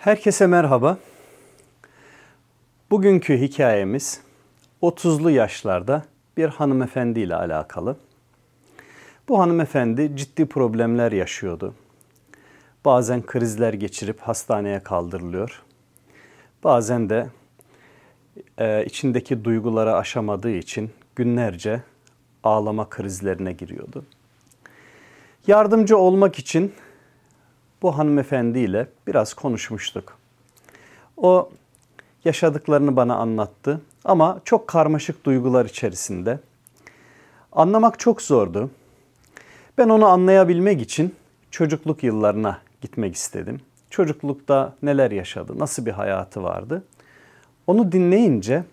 Herkese merhaba. Bugünkü hikayemiz 30'lu yaşlarda bir hanımefendi ile alakalı. Bu hanımefendi ciddi problemler yaşıyordu. Bazen krizler geçirip hastaneye kaldırılıyor. Bazen de e, içindeki duyguları aşamadığı için günlerce ağlama krizlerine giriyordu. Yardımcı olmak için bu hanımefendiyle biraz konuşmuştuk. O yaşadıklarını bana anlattı ama çok karmaşık duygular içerisinde. Anlamak çok zordu. Ben onu anlayabilmek için çocukluk yıllarına gitmek istedim. Çocuklukta neler yaşadı, nasıl bir hayatı vardı? Onu dinleyince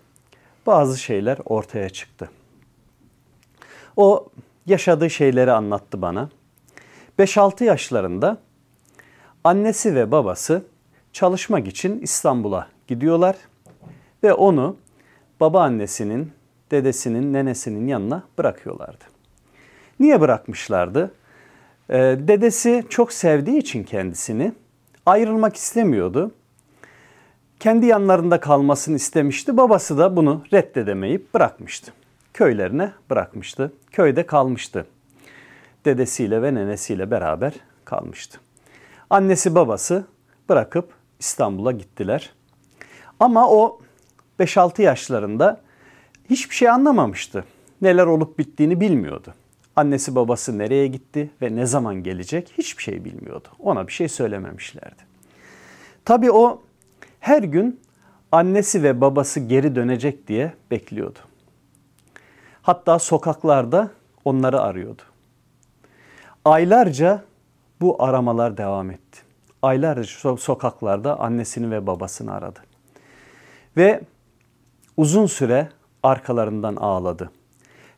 bazı şeyler ortaya çıktı. O yaşadığı şeyleri anlattı bana. 5-6 yaşlarında annesi ve babası çalışmak için İstanbul'a gidiyorlar ve onu babaannesinin, dedesinin, nenesinin yanına bırakıyorlardı. Niye bırakmışlardı? Ee, dedesi çok sevdiği için kendisini ayrılmak istemiyordu. Kendi yanlarında kalmasını istemişti. Babası da bunu reddedemeyip bırakmıştı. Köylerine bırakmıştı. Köyde kalmıştı. Dedesiyle ve nenesiyle beraber kalmıştı. Annesi babası bırakıp İstanbul'a gittiler. Ama o 5-6 yaşlarında hiçbir şey anlamamıştı. Neler olup bittiğini bilmiyordu. Annesi babası nereye gitti ve ne zaman gelecek hiçbir şey bilmiyordu. Ona bir şey söylememişlerdi. Tabii o her gün annesi ve babası geri dönecek diye bekliyordu. Hatta sokaklarda onları arıyordu. Aylarca bu aramalar devam etti. Aylarca sokaklarda annesini ve babasını aradı. Ve uzun süre arkalarından ağladı.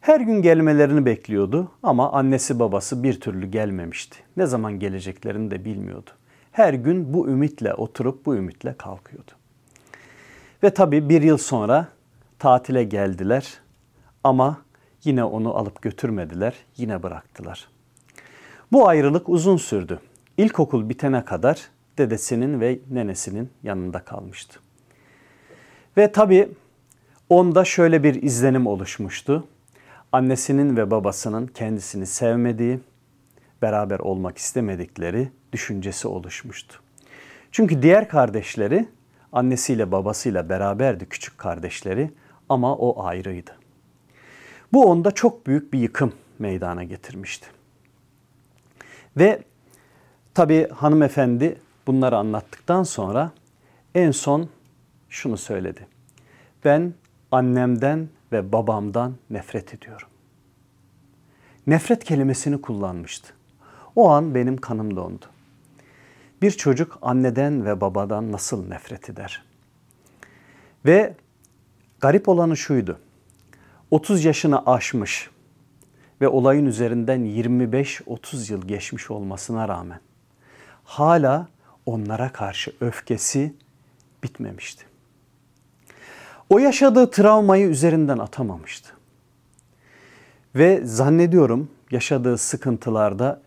Her gün gelmelerini bekliyordu ama annesi babası bir türlü gelmemişti. Ne zaman geleceklerini de bilmiyordu. Her gün bu ümitle oturup bu ümitle kalkıyordu. Ve tabii bir yıl sonra tatile geldiler ama yine onu alıp götürmediler, yine bıraktılar. Bu ayrılık uzun sürdü. İlkokul bitene kadar dedesinin ve nenesinin yanında kalmıştı. Ve tabii onda şöyle bir izlenim oluşmuştu. Annesinin ve babasının kendisini sevmediği, beraber olmak istemedikleri düşüncesi oluşmuştu. Çünkü diğer kardeşleri annesiyle babasıyla beraberdi küçük kardeşleri ama o ayrıydı. Bu onda çok büyük bir yıkım meydana getirmişti. Ve tabi hanımefendi bunları anlattıktan sonra en son şunu söyledi. Ben annemden ve babamdan nefret ediyorum. Nefret kelimesini kullanmıştı. O an benim kanım dondu. Bir çocuk anneden ve babadan nasıl nefret eder? Ve garip olanı şuydu. 30 yaşını aşmış ve olayın üzerinden 25-30 yıl geçmiş olmasına rağmen hala onlara karşı öfkesi bitmemişti. O yaşadığı travmayı üzerinden atamamıştı. Ve zannediyorum yaşadığı sıkıntılarda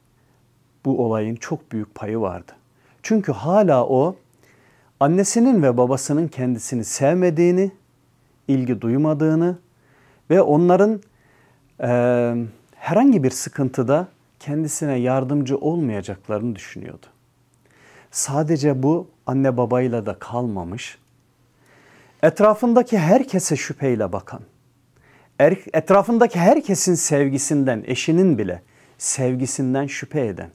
bu olayın çok büyük payı vardı. Çünkü hala o annesinin ve babasının kendisini sevmediğini, ilgi duymadığını ve onların e, herhangi bir sıkıntıda kendisine yardımcı olmayacaklarını düşünüyordu. Sadece bu anne babayla da kalmamış. Etrafındaki herkese şüpheyle bakan, er, etrafındaki herkesin sevgisinden, eşinin bile sevgisinden şüphe eden,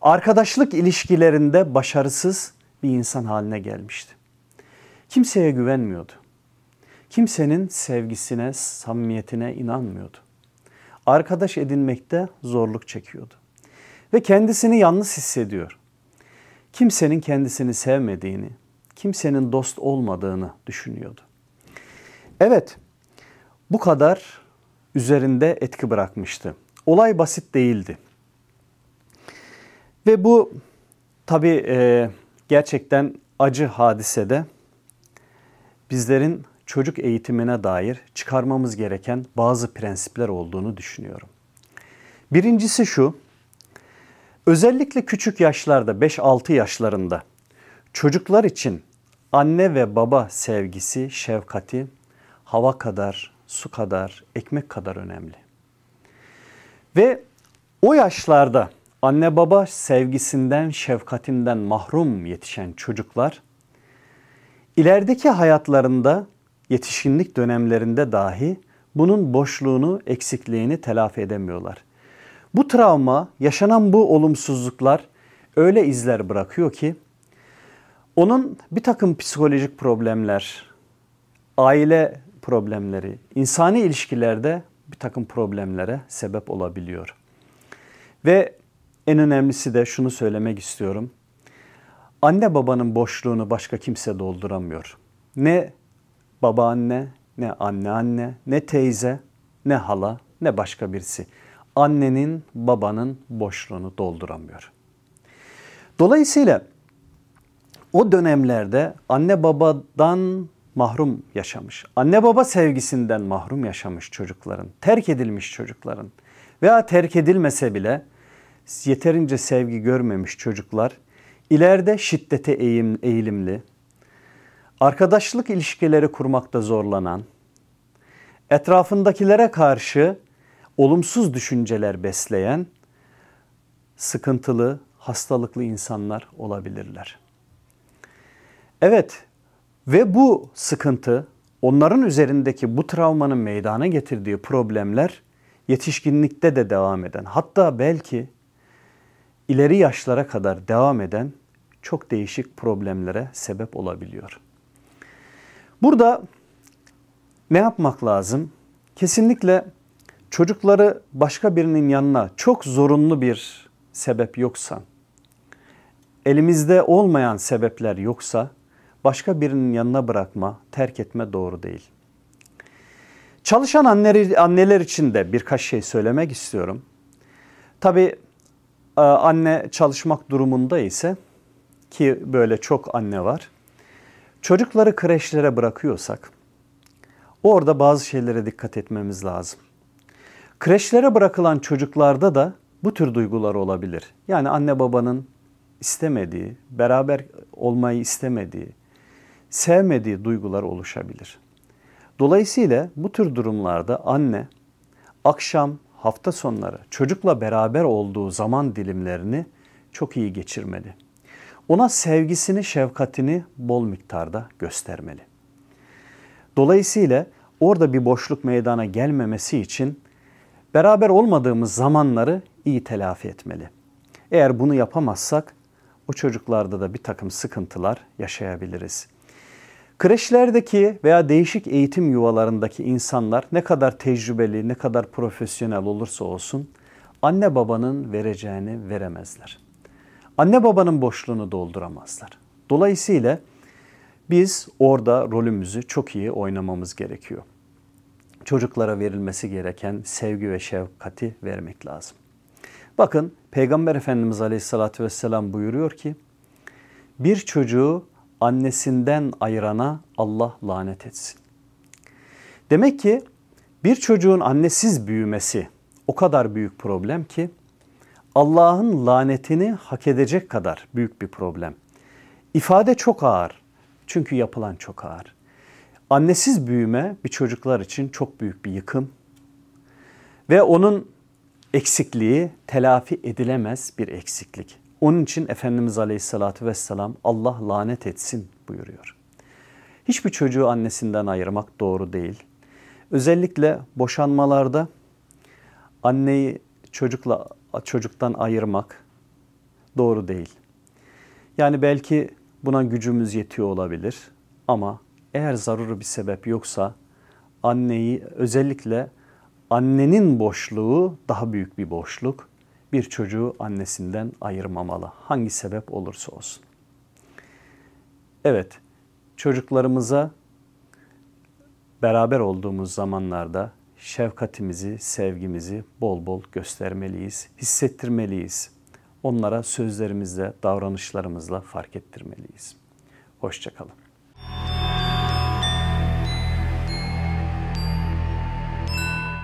arkadaşlık ilişkilerinde başarısız bir insan haline gelmişti. Kimseye güvenmiyordu. Kimsenin sevgisine, samimiyetine inanmıyordu arkadaş edinmekte zorluk çekiyordu. Ve kendisini yalnız hissediyor. Kimsenin kendisini sevmediğini, kimsenin dost olmadığını düşünüyordu. Evet, bu kadar üzerinde etki bırakmıştı. Olay basit değildi. Ve bu tabi e, gerçekten acı hadisede bizlerin çocuk eğitimine dair çıkarmamız gereken bazı prensipler olduğunu düşünüyorum. Birincisi şu, özellikle küçük yaşlarda 5-6 yaşlarında Çocuklar için anne ve baba sevgisi, şefkati hava kadar, su kadar, ekmek kadar önemli. Ve o yaşlarda anne baba sevgisinden, şefkatinden mahrum yetişen çocuklar ilerideki hayatlarında yetişkinlik dönemlerinde dahi bunun boşluğunu, eksikliğini telafi edemiyorlar. Bu travma, yaşanan bu olumsuzluklar öyle izler bırakıyor ki onun bir takım psikolojik problemler, aile problemleri, insani ilişkilerde bir takım problemlere sebep olabiliyor. Ve en önemlisi de şunu söylemek istiyorum. Anne babanın boşluğunu başka kimse dolduramıyor. Ne babaanne, ne anneanne, ne teyze, ne hala, ne başka birisi. Annenin, babanın boşluğunu dolduramıyor. Dolayısıyla o dönemlerde anne babadan mahrum yaşamış, anne baba sevgisinden mahrum yaşamış çocukların, terk edilmiş çocukların veya terk edilmese bile yeterince sevgi görmemiş çocuklar ileride şiddete eğim, eğilimli, arkadaşlık ilişkileri kurmakta zorlanan, etrafındakilere karşı olumsuz düşünceler besleyen sıkıntılı, hastalıklı insanlar olabilirler. Evet ve bu sıkıntı onların üzerindeki bu travmanın meydana getirdiği problemler yetişkinlikte de devam eden hatta belki ileri yaşlara kadar devam eden çok değişik problemlere sebep olabiliyor. Burada ne yapmak lazım? Kesinlikle çocukları başka birinin yanına çok zorunlu bir sebep yoksa, elimizde olmayan sebepler yoksa başka birinin yanına bırakma, terk etme doğru değil. Çalışan anneler, anneler için de birkaç şey söylemek istiyorum. Tabi e, anne çalışmak durumunda ise ki böyle çok anne var. Çocukları kreşlere bırakıyorsak orada bazı şeylere dikkat etmemiz lazım. Kreşlere bırakılan çocuklarda da bu tür duygular olabilir. Yani anne babanın istemediği, beraber olmayı istemediği, sevmediği duygular oluşabilir. Dolayısıyla bu tür durumlarda anne akşam, hafta sonları çocukla beraber olduğu zaman dilimlerini çok iyi geçirmeli. Ona sevgisini, şefkatini bol miktarda göstermeli. Dolayısıyla orada bir boşluk meydana gelmemesi için beraber olmadığımız zamanları iyi telafi etmeli. Eğer bunu yapamazsak o çocuklarda da bir takım sıkıntılar yaşayabiliriz. Kreşlerdeki veya değişik eğitim yuvalarındaki insanlar ne kadar tecrübeli, ne kadar profesyonel olursa olsun anne babanın vereceğini veremezler. Anne babanın boşluğunu dolduramazlar. Dolayısıyla biz orada rolümüzü çok iyi oynamamız gerekiyor. Çocuklara verilmesi gereken sevgi ve şefkati vermek lazım. Bakın Peygamber Efendimiz Aleyhisselatü Vesselam buyuruyor ki bir çocuğu annesinden ayırana Allah lanet etsin. Demek ki bir çocuğun annesiz büyümesi o kadar büyük problem ki Allah'ın lanetini hak edecek kadar büyük bir problem. İfade çok ağır. Çünkü yapılan çok ağır. Annesiz büyüme bir çocuklar için çok büyük bir yıkım. Ve onun eksikliği telafi edilemez bir eksiklik. Onun için Efendimiz Aleyhisselatü Vesselam Allah lanet etsin buyuruyor. Hiçbir çocuğu annesinden ayırmak doğru değil. Özellikle boşanmalarda anneyi çocukla çocuktan ayırmak doğru değil. Yani belki buna gücümüz yetiyor olabilir ama eğer zaruri bir sebep yoksa anneyi özellikle annenin boşluğu daha büyük bir boşluk. Bir çocuğu annesinden ayırmamalı. Hangi sebep olursa olsun. Evet, çocuklarımıza beraber olduğumuz zamanlarda şefkatimizi, sevgimizi bol bol göstermeliyiz, hissettirmeliyiz. Onlara sözlerimizle, davranışlarımızla fark ettirmeliyiz. Hoşçakalın.